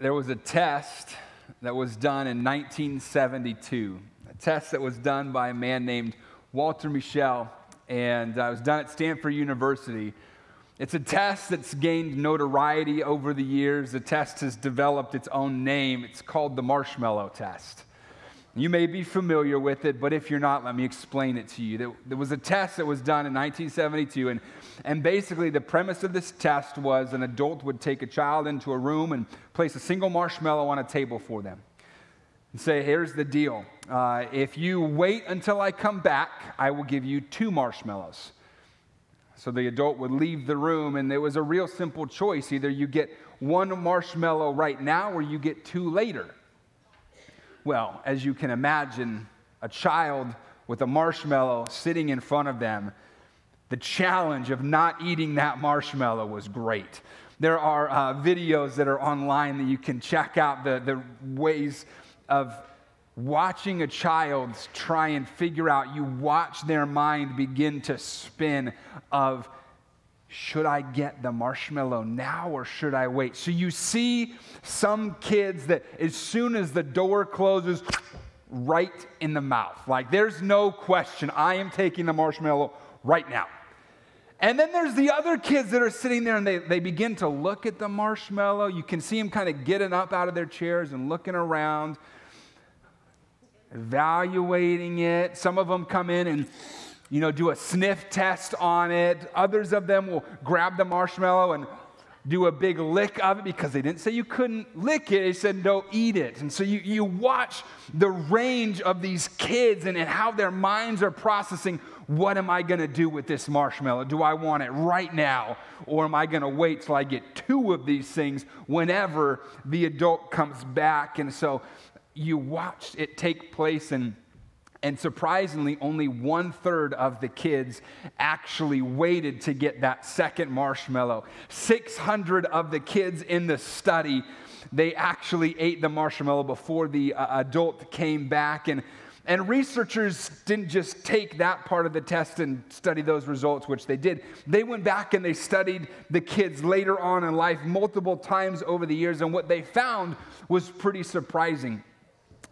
there was a test that was done in 1972, a test that was done by a man named Walter Mischel, and uh, it was done at Stanford University. It's a test that's gained notoriety over the years. The test has developed its own name. It's called the marshmallow test. You may be familiar with it, but if you're not, let me explain it to you. There was a test that was done in 1972, and, and basically the premise of this test was an adult would take a child into a room and place a single marshmallow on a table for them and say, Here's the deal. Uh, if you wait until I come back, I will give you two marshmallows. So the adult would leave the room, and there was a real simple choice either you get one marshmallow right now or you get two later. Well, as you can imagine, a child with a marshmallow sitting in front of them, the challenge of not eating that marshmallow was great. There are uh, videos that are online that you can check out the, the ways of watching a child try and figure out. You watch their mind begin to spin of, should I get the marshmallow now or should I wait? So you see some kids that as soon as the door closes, right in the mouth. Like there's no question, I am taking the marshmallow right now. And then there's the other kids that are sitting there and they, they begin to look at the marshmallow. You can see them kind of getting up out of their chairs and looking around, evaluating it. Some of them come in and you know, do a sniff test on it. Others of them will grab the marshmallow and do a big lick of it because they didn't say you couldn't lick it. They said, no, eat it. And so you, you watch the range of these kids and, and how their minds are processing what am I going to do with this marshmallow? Do I want it right now? Or am I going to wait till I get two of these things whenever the adult comes back? And so you watch it take place and and surprisingly, only one third of the kids actually waited to get that second marshmallow. 600 of the kids in the study, they actually ate the marshmallow before the uh, adult came back. And, and researchers didn't just take that part of the test and study those results, which they did. They went back and they studied the kids later on in life multiple times over the years. And what they found was pretty surprising.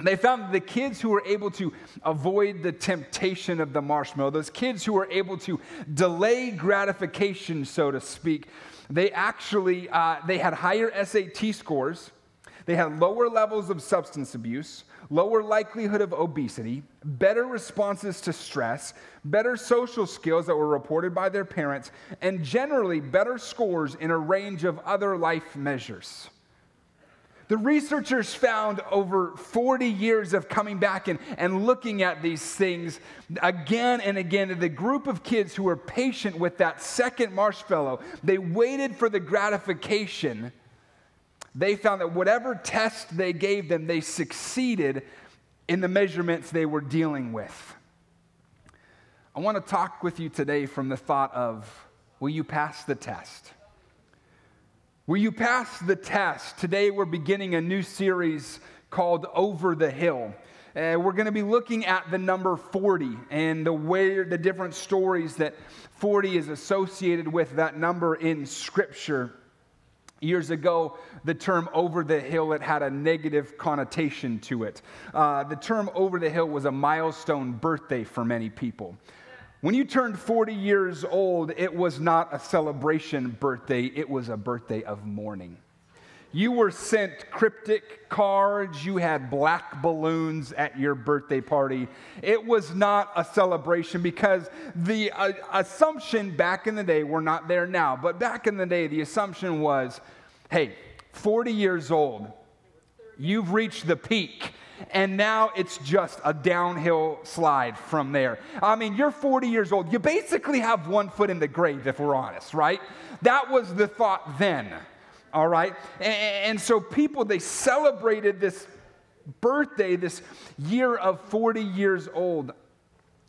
They found that the kids who were able to avoid the temptation of the marshmallow, those kids who were able to delay gratification, so to speak, they actually uh, they had higher SAT scores, they had lower levels of substance abuse, lower likelihood of obesity, better responses to stress, better social skills that were reported by their parents, and generally better scores in a range of other life measures. The researchers found over 40 years of coming back and, and looking at these things again and again. The group of kids who were patient with that second marshmallow, they waited for the gratification. They found that whatever test they gave them, they succeeded in the measurements they were dealing with. I want to talk with you today from the thought of will you pass the test? Will you pass the test? Today we're beginning a new series called Over the Hill. Uh, we're going to be looking at the number 40 and the way the different stories that 40 is associated with that number in Scripture. Years ago, the term over the hill, it had a negative connotation to it. Uh, the term over the hill was a milestone birthday for many people. When you turned 40 years old, it was not a celebration birthday, it was a birthday of mourning. You were sent cryptic cards, you had black balloons at your birthday party. It was not a celebration because the uh, assumption back in the day, we're not there now, but back in the day, the assumption was hey, 40 years old, you've reached the peak and now it's just a downhill slide from there. I mean, you're 40 years old. You basically have one foot in the grave, if we're honest, right? That was the thought then, all right? And, so people, they celebrated this birthday, this year of 40 years old,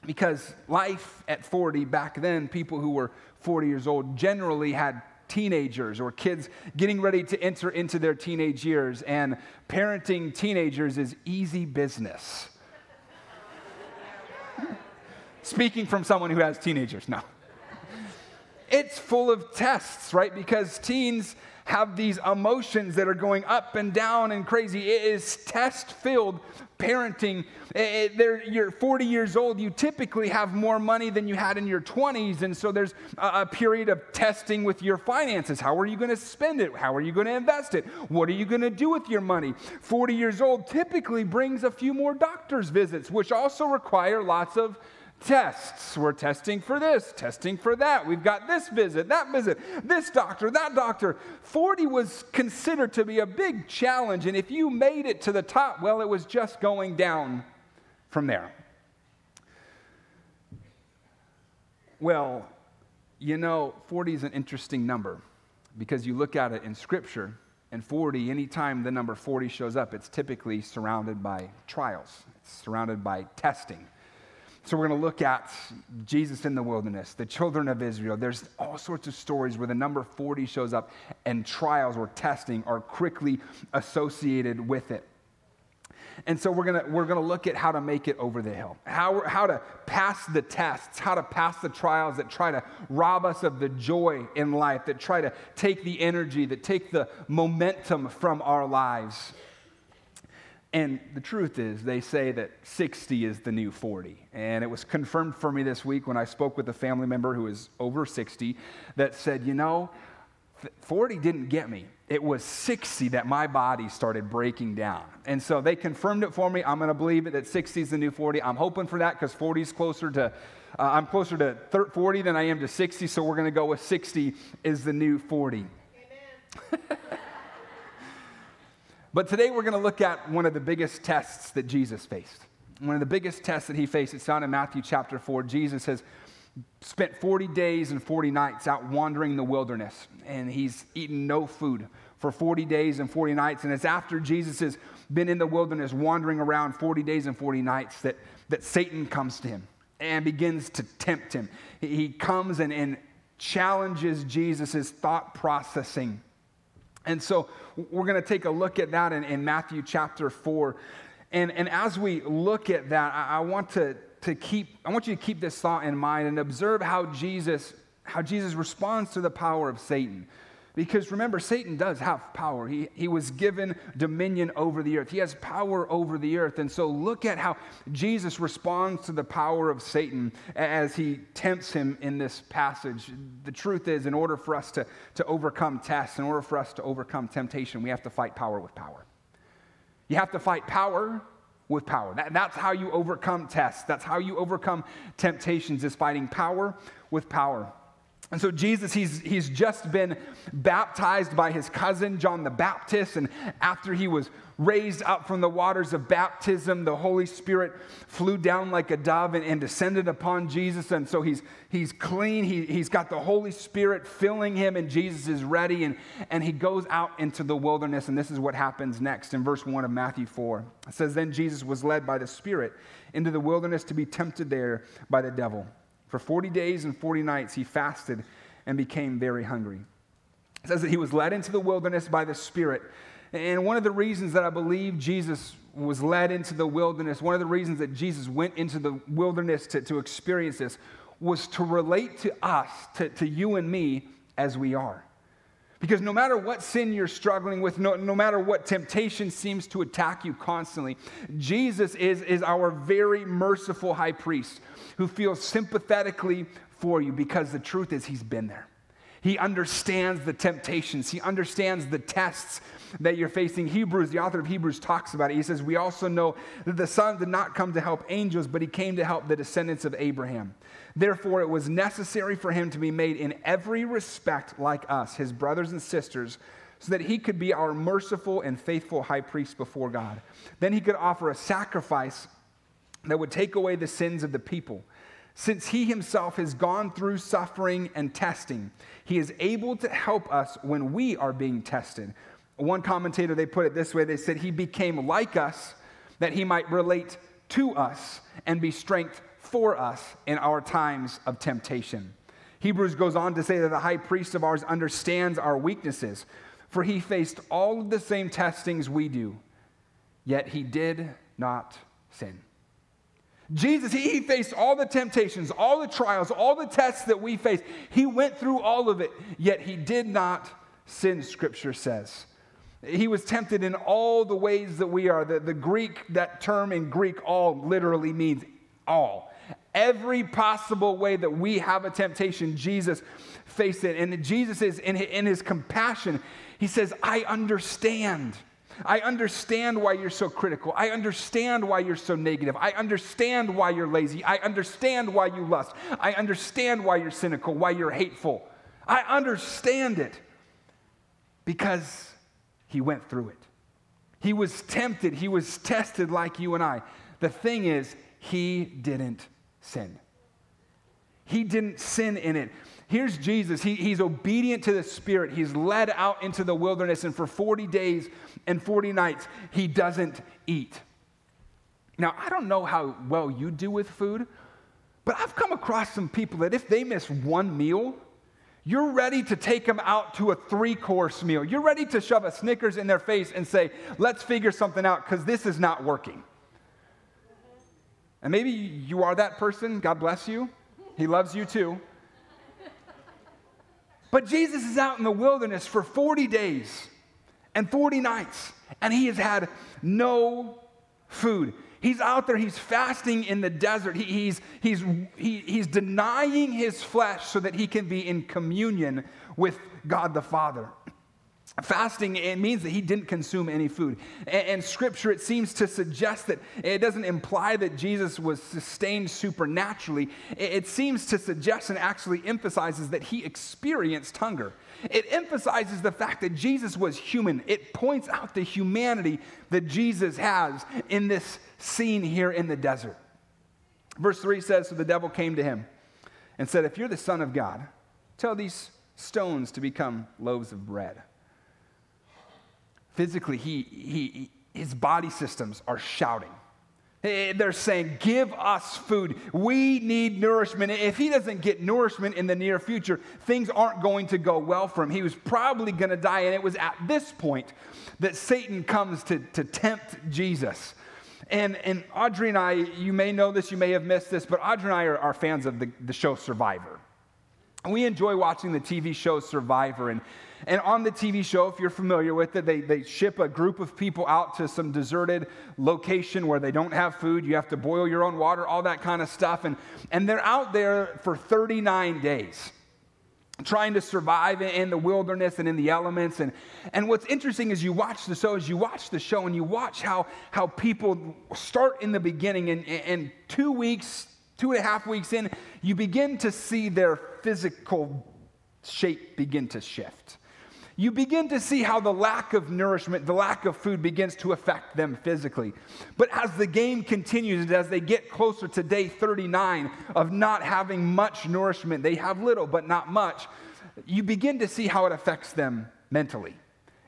because life at 40 back then, people who were 40 years old generally had teenagers or kids getting ready to enter into their teenage years, and parenting teenagers is easy business. Speaking from someone who has teenagers, no. it's full of tests, right? Because teens have these emotions that are going up and down and crazy. It is test filled parenting. Eh, eh, it, it, you're 40 years old, you typically have more money than you had in your 20s. And so there's a, a period of testing with your finances. How are you going to spend it? How are you going to invest it? What are you going to do with your money? 40 years old typically brings a few more doctor's visits, which also require lots of tests. We're testing for this, testing for that. We've got this visit, that visit, this doctor, that doctor. 40 was considered to be a big challenge, and if you made it to the top, well, it was just going down from there. Well, you know, 40 is an interesting number because you look at it in Scripture, and 40, anytime the number 40 shows up, it's typically surrounded by trials, it's surrounded by testing. So, we're going to look at Jesus in the wilderness, the children of Israel. There's all sorts of stories where the number 40 shows up and trials or testing are quickly associated with it. And so we're gonna, we're gonna look at how to make it over the hill, how, how to pass the tests, how to pass the trials that try to rob us of the joy in life, that try to take the energy, that take the momentum from our lives. And the truth is, they say that 60 is the new 40. And it was confirmed for me this week when I spoke with a family member who is over 60 that said, you know, 40 didn't get me. It was 60 that my body started breaking down. And so they confirmed it for me. I'm going to believe it that 60 is the new 40. I'm hoping for that because 40 is closer to, uh, I'm closer to 30, 40 than I am to 60. So we're going to go with 60 is the new 40. Amen. But today we're going to look at one of the biggest tests that Jesus faced. One of the biggest tests that he faced, it's found in Matthew chapter 4. Jesus has spent 40 days and 40 nights out wandering the wilderness, and he's eaten no food for 40 days and 40 nights. And it's after Jesus has been in the wilderness wandering around 40 days and 40 nights that, that Satan comes to him and begins to tempt him. He comes and, and challenges Jesus' thought processing and so we're going to take a look at that in, in, Matthew chapter 4. And, and as we look at that, I, I, want to, to keep, I want you to keep this thought in mind and observe how Jesus, how Jesus responds to the power of Satan. Because remember, Satan does have power. He, he was given dominion over the earth, he has power over the earth. And so look at how Jesus responds to the power of Satan as he tempts him in this passage. The truth is, in order for us to, to overcome tests, in order for us to overcome temptation, we have to fight power with power. You have to fight power with power. That, that's how you overcome tests. That's how you overcome temptations, is fighting power with power. And so Jesus, he's, he's just been baptized by his cousin, John the Baptist. And after he was raised up from the waters of baptism, the Holy Spirit flew down like a dove and, and descended upon Jesus. And so he's, he's clean. He, he's got the Holy Spirit filling him, and Jesus is ready. And, and he goes out into the wilderness. And this is what happens next in verse 1 of Matthew 4. It says, Then Jesus was led by the Spirit into the wilderness to be tempted there by the devil. For 40 days and 40 nights he fasted and became very hungry. It says that he was led into the wilderness by the Spirit. And one of the reasons that I believe Jesus was led into the wilderness, one of the reasons that Jesus went into the wilderness to, to experience this, was to relate to us, to, to you and me, as we are. Because no matter what sin you're struggling with, no, no matter what temptation seems to attack you constantly, Jesus is, is our very merciful high priest who feels sympathetically for you because the truth is he's been there. He understands the temptations, he understands the tests that you're facing. Hebrews, the author of Hebrews, talks about it. He says, We also know that the Son did not come to help angels, but he came to help the descendants of Abraham. Therefore, it was necessary for him to be made in every respect like us, his brothers and sisters, so that he could be our merciful and faithful high priest before God. Then he could offer a sacrifice that would take away the sins of the people. Since he himself has gone through suffering and testing, he is able to help us when we are being tested. One commentator, they put it this way they said, He became like us that he might relate to us and be strength for us in our times of temptation. Hebrews goes on to say that the high priest of ours understands our weaknesses, for he faced all of the same testings we do, yet he did not sin. Jesus, he, he faced all the temptations, all the trials, all the tests that we face. He went through all of it, yet he did not sin, Scripture says. He was tempted in all the ways that we are. The, the Greek, that term in Greek, all literally means all. Every possible way that we have a temptation, Jesus faced it. And Jesus is, in, in his compassion, he says, I understand. I understand why you're so critical. I understand why you're so negative. I understand why you're lazy. I understand why you lust. I understand why you're cynical, why you're hateful. I understand it because he went through it. He was tempted, he was tested like you and I. The thing is, he didn't sin. He didn't sin in it. Here's Jesus. He, he's obedient to the Spirit. He's led out into the wilderness, and for 40 days and 40 nights, he doesn't eat. Now, I don't know how well you do with food, but I've come across some people that if they miss one meal, you're ready to take them out to a three course meal. You're ready to shove a Snickers in their face and say, let's figure something out because this is not working. And maybe you are that person. God bless you. He loves you too. But Jesus is out in the wilderness for 40 days and 40 nights, and he has had no food. He's out there, he's fasting in the desert. He, he's, he's, he, he's denying his flesh so that he can be in communion with God the Father. Fasting, it means that he didn't consume any food. And, and, scripture, it seems to suggest that it doesn't imply that Jesus was sustained supernaturally. It, it seems to suggest and actually emphasizes that he experienced hunger. It emphasizes the fact that Jesus was human. It points out the humanity that Jesus has in this scene here in the desert. Verse 3 says So the devil came to him and said, If you're the Son of God, tell these stones to become loaves of bread physically, he, he, his body systems are shouting. They're saying, Give us food. We need nourishment. If he doesn't get nourishment in the near future, things aren't going to go well for him. He was probably going to die. And it was at this point that Satan comes to, to tempt Jesus. And, and Audrey and I, you may know this, you may have missed this, but Audrey and I are, are fans of the, the show Survivor. We enjoy watching the TV show Survivor. And and on the TV show, if you're familiar with it, they, they ship a group of people out to some deserted location where they don't have food. You have to boil your own water, all that kind of stuff. And, and they're out there for 39 days trying to survive in the wilderness and in the elements. And, and what's interesting is you watch the show, is you watch the show and you watch how, how people start in the beginning and, and two weeks, two and a half weeks in, you begin to see their physical shape begin to shift you begin to see how the lack of nourishment, the lack of food begins to affect them physically. But as the game continues, as they get closer to day 39 of not having much nourishment, they have little, but not much, you begin to see how it affects them mentally.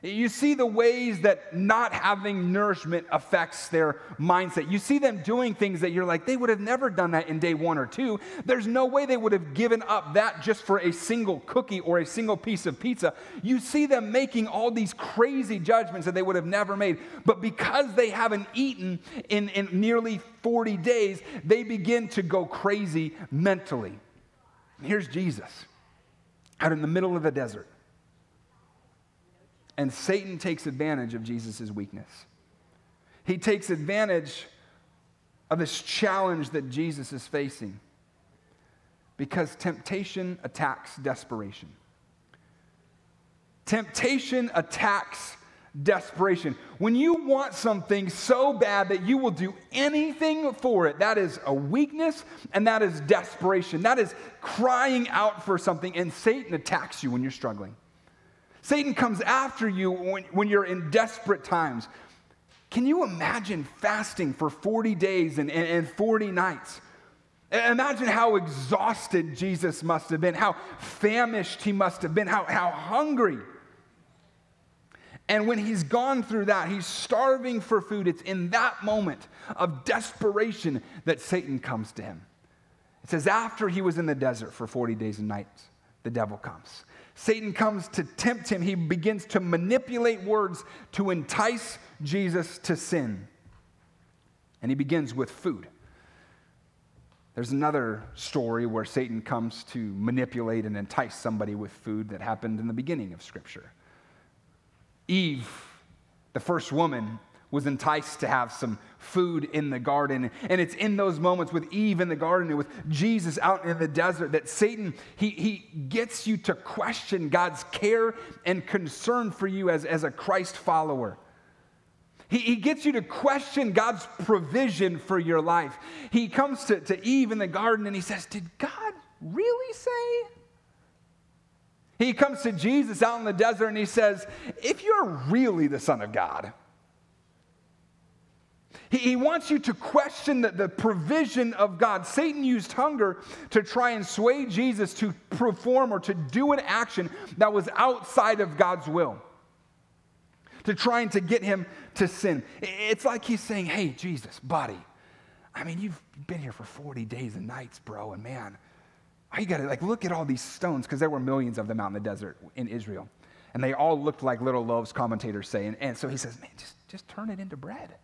You see the ways that not having nourishment affects their mindset. You see them doing things that you're like, they would have never done that in day one or two. There's no way they would have given up that just for a single cookie or a single piece of pizza. You see them making all these crazy judgments that they would have never made. But because they haven't eaten in, in nearly 40 days, they begin to go crazy mentally. here's Jesus out in the middle of the desert and Satan takes advantage of Jesus' weakness. He takes advantage of this challenge that Jesus is facing because temptation attacks desperation. Temptation attacks desperation. When you want something so bad that you will do anything for it, that is a weakness and that is desperation. That is crying out for something, and Satan attacks you when you're struggling. Satan comes after you when, when you're in desperate times. Can you imagine fasting for 40 days and, and, and 40 nights? Imagine how exhausted Jesus must have been, how famished he must have been, how, how hungry. And when he's gone through that, he's starving for food. It's in that moment of desperation that Satan comes to him. It says, after he was in the desert for 40 days and nights, the devil comes. Satan comes to tempt him. He begins to manipulate words to entice Jesus to sin. And he begins with food. There's another story where Satan comes to manipulate and entice somebody with food that happened in the beginning of Scripture. Eve, the first woman, was enticed to have some food in the garden. And it's in those moments with Eve in the garden and with Jesus out in the desert that Satan, he, he gets you to question God's care and concern for you as, as a Christ follower. He, he gets you to question God's provision for your life. He comes to, to Eve in the garden and he says, Did God really say? He comes to Jesus out in the desert and he says, If you're really the Son of God, he, he wants you to question the, the provision of God. Satan used hunger to try and sway Jesus to perform or to do an action that was outside of God's will, to trying to get him to sin. It's like he's saying, Hey, Jesus, buddy, I mean, you've been here for 40 days and nights, bro, and man, you gotta like look at all these stones, because there were millions of them out in the desert in Israel. And they all looked like little loaves, commentators say. And, and so he says, Man, just, just turn it into bread.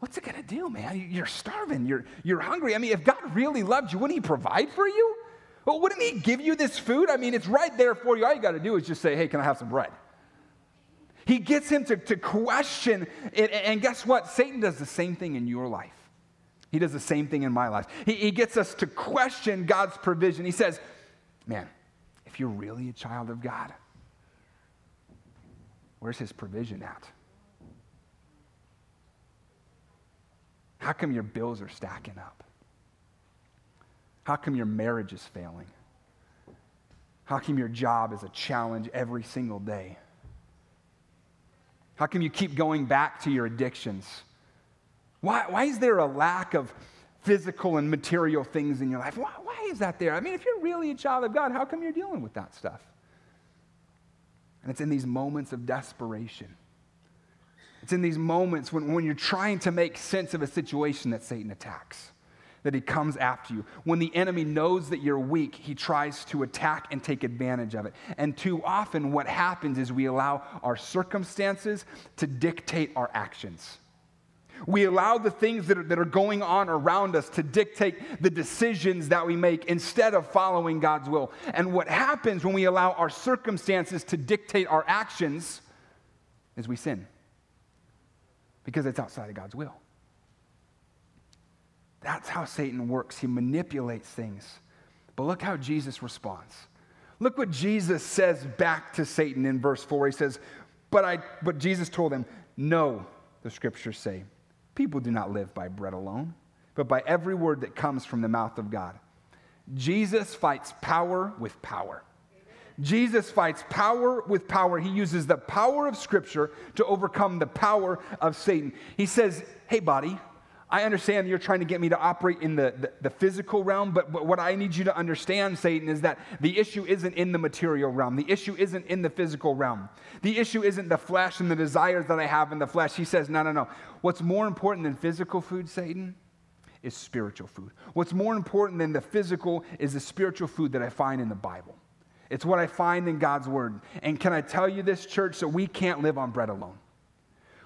What's it gonna do, man? You're starving, you're, you're hungry. I mean, if God really loved you, wouldn't He provide for you? Well, wouldn't He give you this food? I mean, it's right there for you. All you gotta do is just say, Hey, can I have some bread? He gets him to, to question it. And guess what? Satan does the same thing in your life. He does the same thing in my life. He, he gets us to question God's provision. He says, Man, if you're really a child of God, where's his provision at? How come your bills are stacking up? How come your marriage is failing? How come your job is a challenge every single day? How come you keep going back to your addictions? Why, why is there a lack of physical and material things in your life? Why, why is that there? I mean, if you're really a child of God, how come you're dealing with that stuff? And it's in these moments of desperation it's in these moments when, when you're trying to make sense of a situation that Satan attacks, that he comes after you. When the enemy knows that you're weak, he tries to attack and take advantage of it. And too often, what happens is we allow our circumstances to dictate our actions. We allow the things that are, that are going on around us to dictate the decisions that we make instead of following God's will. And what happens when we allow our circumstances to dictate our actions is we sin because it's outside of God's will. That's how Satan works. He manipulates things. But look how Jesus responds. Look what Jesus says back to Satan in verse 4. He says, But I but Jesus told him, No, the scriptures say, people do not live by bread alone, but by every word that comes from the mouth of God. Jesus fights power with power. Jesus fights power with power. He uses the power of Scripture to overcome the power of Satan. He says, Hey, buddy, I understand you're trying to get me to operate in the, the, the, physical realm, but, but what I need you to understand, Satan, is that the issue isn't in the material realm. The issue isn't in the physical realm. The issue isn't the flesh and the desires that I have in the flesh. He says, No, no, no. What's more important than physical food, Satan, is spiritual food. What's more important than the physical is the spiritual food that I find in the Bible. It's what I find in God's word. And can I tell you this, church, that we can't live on bread alone.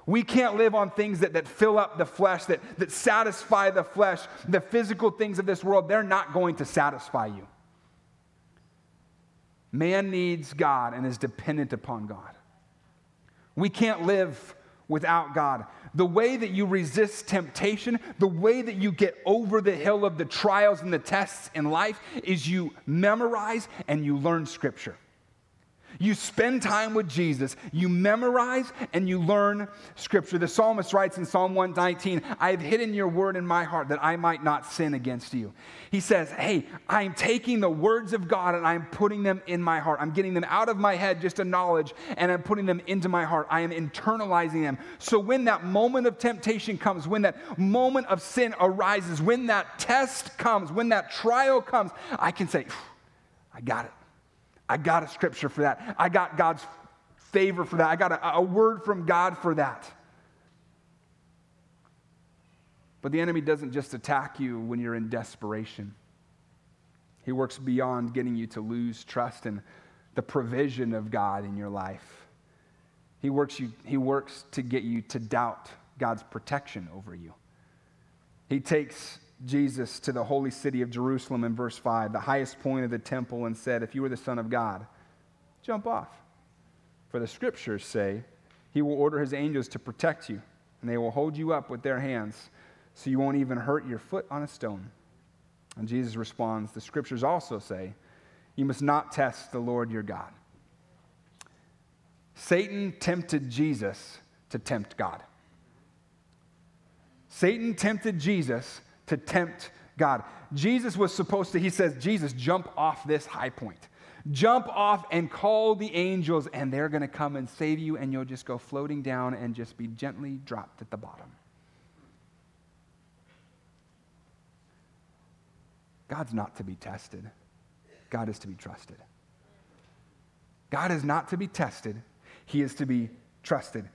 We can't live on things that, that fill up the flesh, that, that satisfy the flesh. The physical things of this world, they're not going to satisfy you. Man needs God and is dependent upon God. We can't live without God. The way that you resist temptation, the way that you get over the hill of the trials and the tests in life is you memorize and you learn Scripture. You spend time with Jesus, you memorize and you learn scripture. The psalmist writes in Psalm 119, I have hidden your word in my heart that I might not sin against you. He says, Hey, I'm taking the words of God and I'm putting them in my heart. I'm getting them out of my head, just a knowledge, and I'm putting them into my heart. I am internalizing them. So when that moment of temptation comes, when that moment of sin arises, when that test comes, when that trial comes, I can say, I got it. I got a scripture for that. I got God's favor for that. I got a, a word from God for that. But the enemy doesn't just attack you when you're in desperation. He works beyond getting you to lose trust in the provision of God in your life. He works, you, he works to get you to doubt God's protection over you. He takes Jesus to the holy city of Jerusalem in verse 5, the highest point of the temple, and said, If you are the Son of God, jump off. For the scriptures say, He will order His angels to protect you, and they will hold you up with their hands, so you won't even hurt your foot on a stone. And Jesus responds, The scriptures also say, You must not test the Lord your God. Satan tempted Jesus to tempt God. Satan tempted Jesus to tempt God. Jesus was supposed to, he says, Jesus, jump off this high point. Jump off and call the angels, and they're going to come and save you, and you'll just go floating down and just be gently dropped at the bottom. God's not to be tested, God is to be trusted. God is not to be tested, He is to be trusted.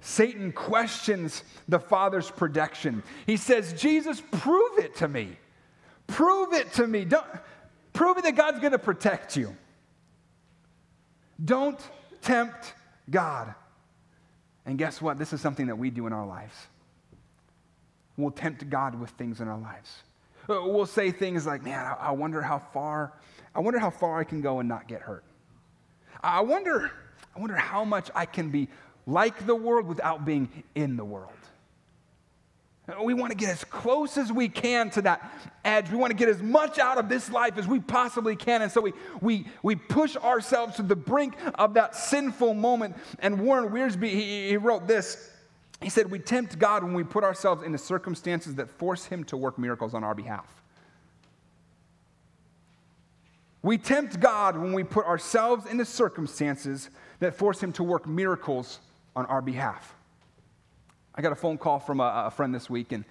Satan questions the Father's protection. He says, Jesus, prove it to me. Prove it to me. Don't, prove it that God's going to protect you. Don't tempt God. And guess what? This is something that we do in our lives. We'll tempt God with things in our lives. Uh, we'll say things like, man, I wonder how far, I wonder how far I can go and not get hurt. I wonder, I wonder how much I can be like the world without being in the world. We want to get as close as we can to that edge. We want to get as much out of this life as we possibly can. And so we, we, we push ourselves to the brink of that sinful moment. And Warren Wiersbe, he, he wrote this. He said, We tempt God when we put ourselves into circumstances that force Him to work miracles on our behalf. We tempt God when we put ourselves into circumstances that force Him to work miracles on our behalf. I got a phone call from a, a friend this week, and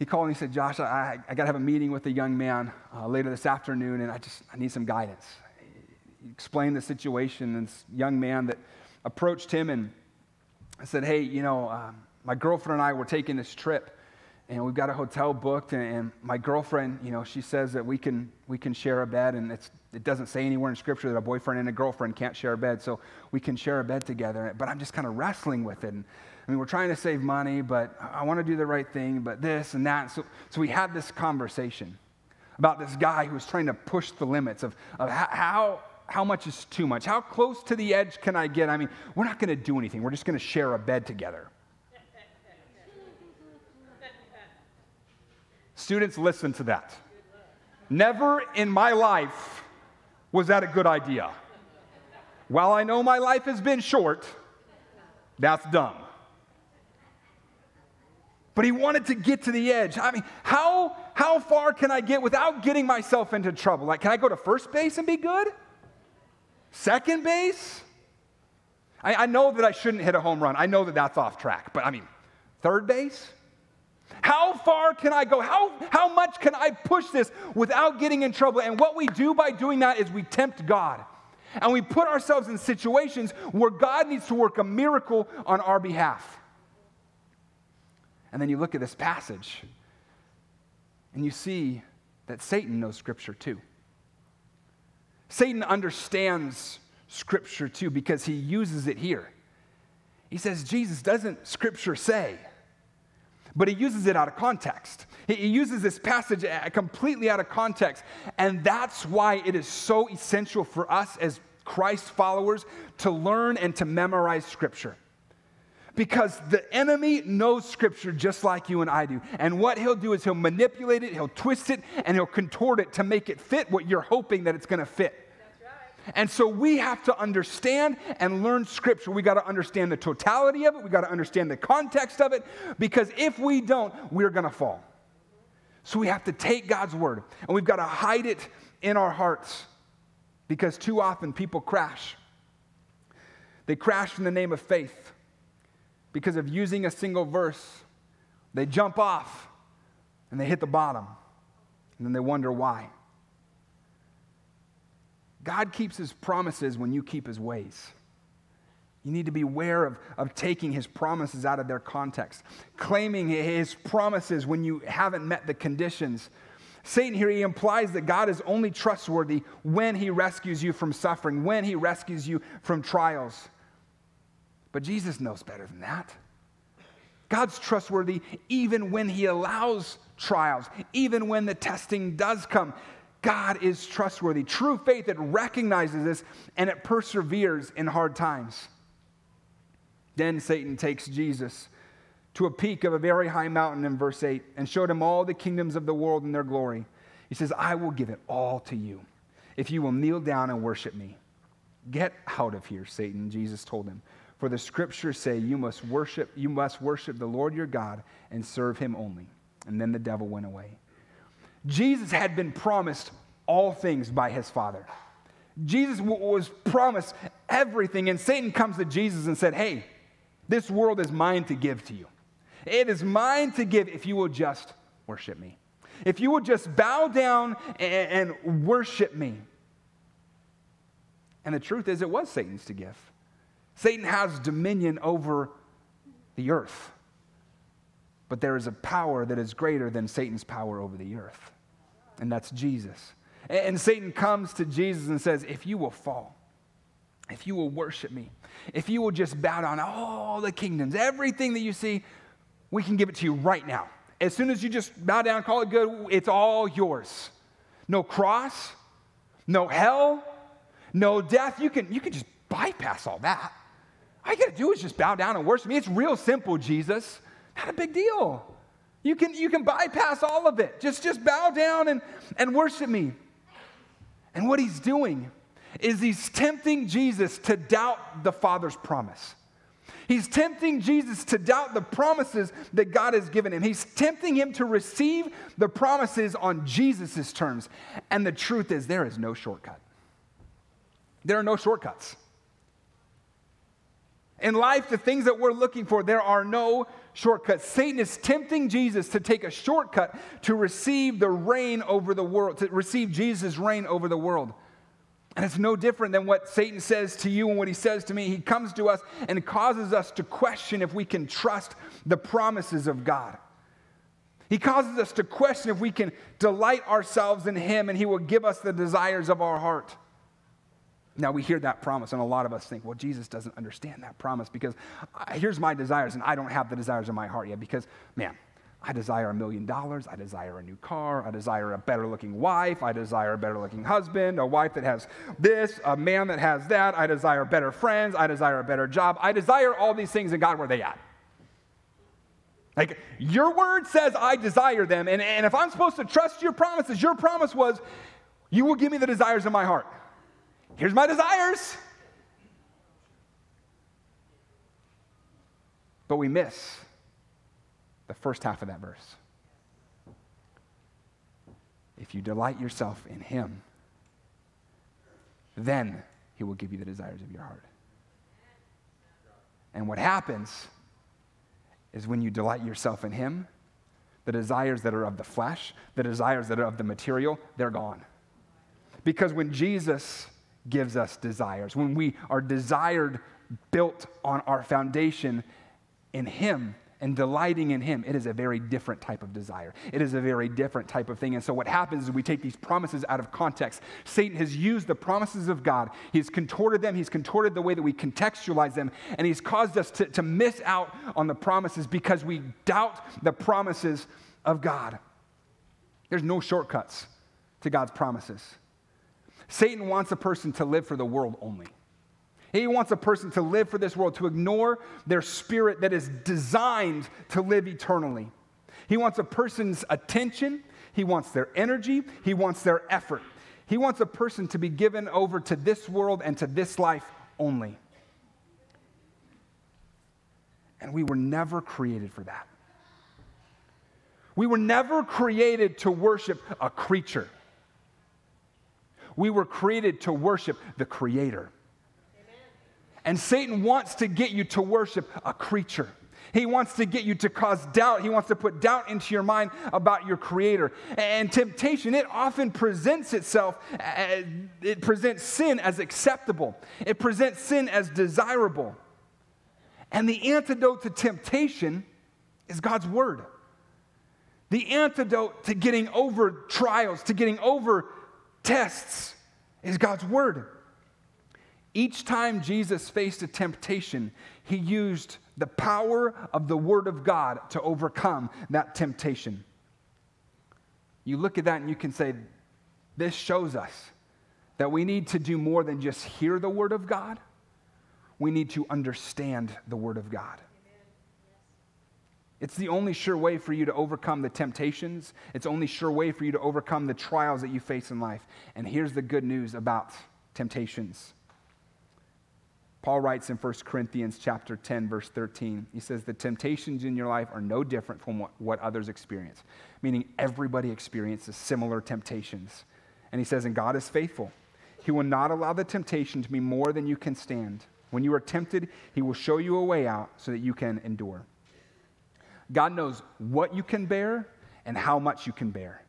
he called and he said, Josh, I, I got to have a meeting with a young man uh, later this afternoon, and I just I need some guidance. He explained the situation, and this young man that approached him and said, hey, you know, uh, my girlfriend and I were taking this trip, and we've got a hotel booked, and, and, my girlfriend, you know, she says that we can, we can share a bed, and it's it doesn't say anywhere in Scripture that a boyfriend and a girlfriend can't share a bed, so we can share a bed together. But I'm just kind of wrestling with it. And, I mean, we're trying to save money, but I want to do the right thing, but this and that. So, so we had this conversation about this guy who was trying to push the limits of, of how, how much is too much? How close to the edge can I get? I mean, we're not going to do anything. We're just going to share a bed together. Students, listen to that. Never in my life was that a good idea? While I know my life has been short, that's dumb. But he wanted to get to the edge. I mean, how, how far can I get without getting myself into trouble? Like, can I go to first base and be good? Second base? I, I know that I shouldn't hit a home run. I know that that's off track. But I mean, third base? How far can I go? How, how much can I push this without getting in trouble? And what we do by doing that is we tempt God. And we put ourselves in situations where God needs to work a miracle on our behalf. And then you look at this passage and you see that Satan knows Scripture too. Satan understands Scripture too because he uses it here. He says, Jesus, doesn't Scripture say? But he uses it out of context. He uses this passage uh, completely out of context. And that's why it is so essential for us as Christ followers to learn and to memorize Scripture. Because the enemy knows Scripture just like you and I do. And what he'll do is he'll manipulate it, he'll twist it, and he'll contort it to make it fit what you're hoping that it's going to fit. And so we have to understand and learn Scripture. We got to understand the totality of it, we got to understand the context of it, because if we don't, we're going to fall. So we have to take God's Word and we've got to hide it in our hearts because too often people crash. They crash in the name of faith because of using a single verse. They jump off and they hit the bottom and then they wonder why. God keeps his promises when you keep his ways. You need to be aware of, of taking his promises out of their context, claiming his promises when you haven't met the conditions. Satan here, he implies that God is only trustworthy when he rescues you from suffering, when he rescues you from trials. But Jesus knows better than that. God's trustworthy even when He allows trials, even when the testing does come. God is trustworthy. True faith, it recognizes this and it perseveres in hard times. Then Satan takes Jesus to a peak of a very high mountain in verse 8 and showed him all the kingdoms of the world and their glory. He says, I will give it all to you if you will kneel down and worship me. Get out of here, Satan, Jesus told him. For the scriptures say you must worship, you must worship the Lord your God and serve him only. And then the devil went away. Jesus had been promised all things by his Father. Jesus was promised everything, and Satan comes to Jesus and said, Hey, this world is mine to give to you. It is mine to give if you will just worship me. If you will just bow down and, and worship me. And the truth is, it was Satan's to give. Satan has dominion over the earth. But there is a power that is greater than Satan's power over the earth, and that's Jesus. And Satan comes to Jesus and says, If you will fall, if you will worship me, if you will just bow down all the kingdoms, everything that you see, we can give it to you right now. As soon as you just bow down, call it good, it's all yours. No cross, no hell, no death. You can, you can just bypass all that. All you got to do is just bow down and worship me. It's real simple, Jesus. Not a big deal. You can, you can bypass all of it. Just, just bow down and, and worship me. And what he's doing is he's tempting Jesus to doubt the Father's promise. He's tempting Jesus to doubt the promises that God has given him. He's tempting him to receive the promises on Jesus' terms. And the truth is, there is no shortcut. There are no shortcuts. In life, the things that we're looking for, there are no shortcuts. Satan is tempting Jesus to take a shortcut to receive the reign over the world, to receive Jesus' reign over the world. And it's no different than what Satan says to you and what he says to me. He comes to us and causes us to question if we can trust the promises of God. He causes us to question if we can delight ourselves in him and he will give us the desires of our heart. Now, we hear that promise, and a lot of us think, well, Jesus doesn't understand that promise because uh, here's my desires, and I don't have the desires of my heart yet because, man, I desire a million dollars. I desire a new car. I desire a better looking wife. I desire a better looking husband, a wife that has this, a man that has that. I desire better friends. I desire a better job. I desire all these things, and God, where are they at? Like, your word says I desire them, and, and if I'm supposed to trust your promises, your promise was, you will give me the desires of my heart. Here's my desires. But we miss the first half of that verse. If you delight yourself in Him, then He will give you the desires of your heart. And what happens is when you delight yourself in Him, the desires that are of the flesh, the desires that are of the material, they're gone. Because when Jesus gives us desires. When we are desired, built on our foundation in Him and delighting in Him, it is a very different type of desire. It is a very different type of thing. And so, what happens is we take these promises out of context. Satan has used the promises of God, he's contorted them, he's contorted the way that we contextualize them, and he's caused us to, to miss out on the promises because we doubt the promises of God. There's no shortcuts to God's promises. Satan wants a person to live for the world only. He wants a person to live for this world, to ignore their spirit that is designed to live eternally. He wants a person's attention, he wants their energy, he wants their effort. He wants a person to be given over to this world and to this life only. And we were never created for that. We were never created to worship a creature. We were created to worship the Creator. Amen. And Satan wants to get you to worship a creature. He wants to get you to cause doubt. He wants to put doubt into your mind about your creator. And temptation, it often presents itself, as, it presents sin as acceptable, it presents sin as desirable. And the antidote to temptation is God's word. The antidote to getting over trials, to getting over tests is God's word. Each time Jesus faced a temptation, he used the power of the Word of God to overcome that temptation. You look at that and you can say, this shows us that we need to do more than just hear the Word of God, we need to understand the Word of God. It's the only sure way for you to overcome the temptations. It's the only sure way for you to overcome the trials that you face in life. And here's the good news about temptations. Paul writes in 1 Corinthians chapter 10 verse 13. He says the temptations in your life are no different from what, what others experience. Meaning everybody experiences similar temptations. And he says and God is faithful. He will not allow the temptation to be more than you can stand. When you are tempted, he will show you a way out so that you can endure. God knows what you can bear and how much you can bear.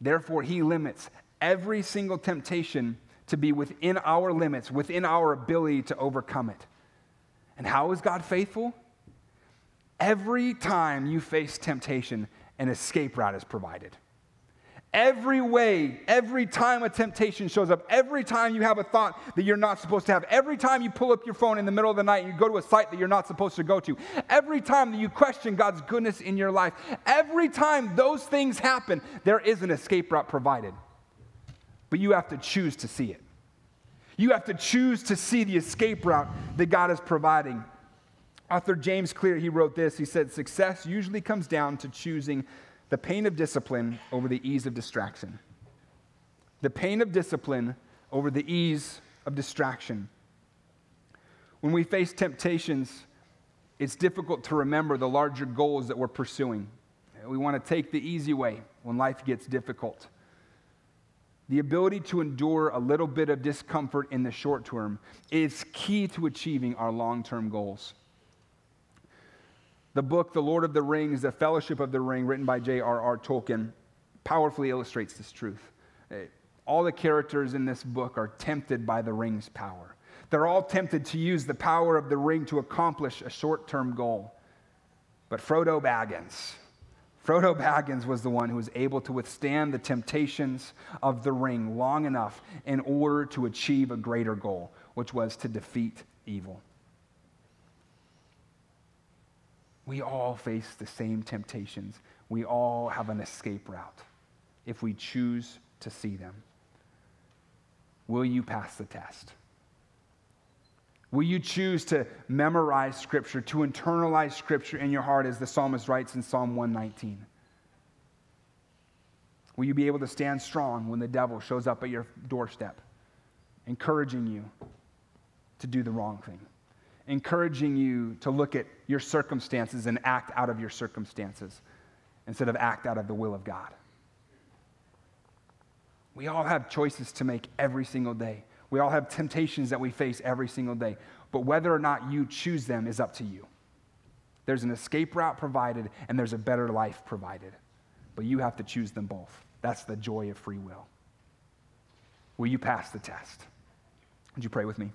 Therefore, He limits every single temptation to be within our limits, within our ability to overcome it. And how is God faithful? Every time you face temptation, an escape route is provided. Every way, every time a temptation shows up, every time you have a thought that you're not supposed to have, every time you pull up your phone in the middle of the night and you go to a site that you're not supposed to go to, every time that you question God's goodness in your life, every time those things happen, there is an escape route provided. But you have to choose to see it. You have to choose to see the escape route that God is providing. Author James Clear, he wrote this. He said, Success usually comes down to choosing the pain of discipline over the ease of distraction. The pain of discipline over the ease of distraction. When we face temptations, it's difficult to remember the larger goals that we're pursuing. We want to take the easy way when life gets difficult. The ability to endure a little bit of discomfort in the short term is key to achieving our long term goals. The book, The Lord of the Rings, The Fellowship of the Ring, written by J.R.R. Tolkien, powerfully illustrates this truth. Eh, all the characters in this book are tempted by the ring's power. They're all tempted to use the power of the ring to accomplish a short term goal. But Frodo Baggins, Frodo Baggins was the one who was able to withstand the temptations of the ring long enough in order to achieve a greater goal, which was to defeat evil. We all face the same temptations. We all have an escape route if we choose to see them. Will you pass the test? Will you choose to memorize Scripture, to internalize Scripture in your heart, as the psalmist writes in Psalm 119? Will you be able to stand strong when the devil shows up at your doorstep, encouraging you to do the wrong thing? Encouraging you to look at your circumstances and act out of your circumstances instead of act out of the will of God. We all have choices to make every single day. We all have temptations that we face every single day. But whether or not you choose them is up to you. There's an escape route provided, and there's a better life provided. But you have to choose them both. That's the joy of free will. Will you pass the test? Would you pray with me?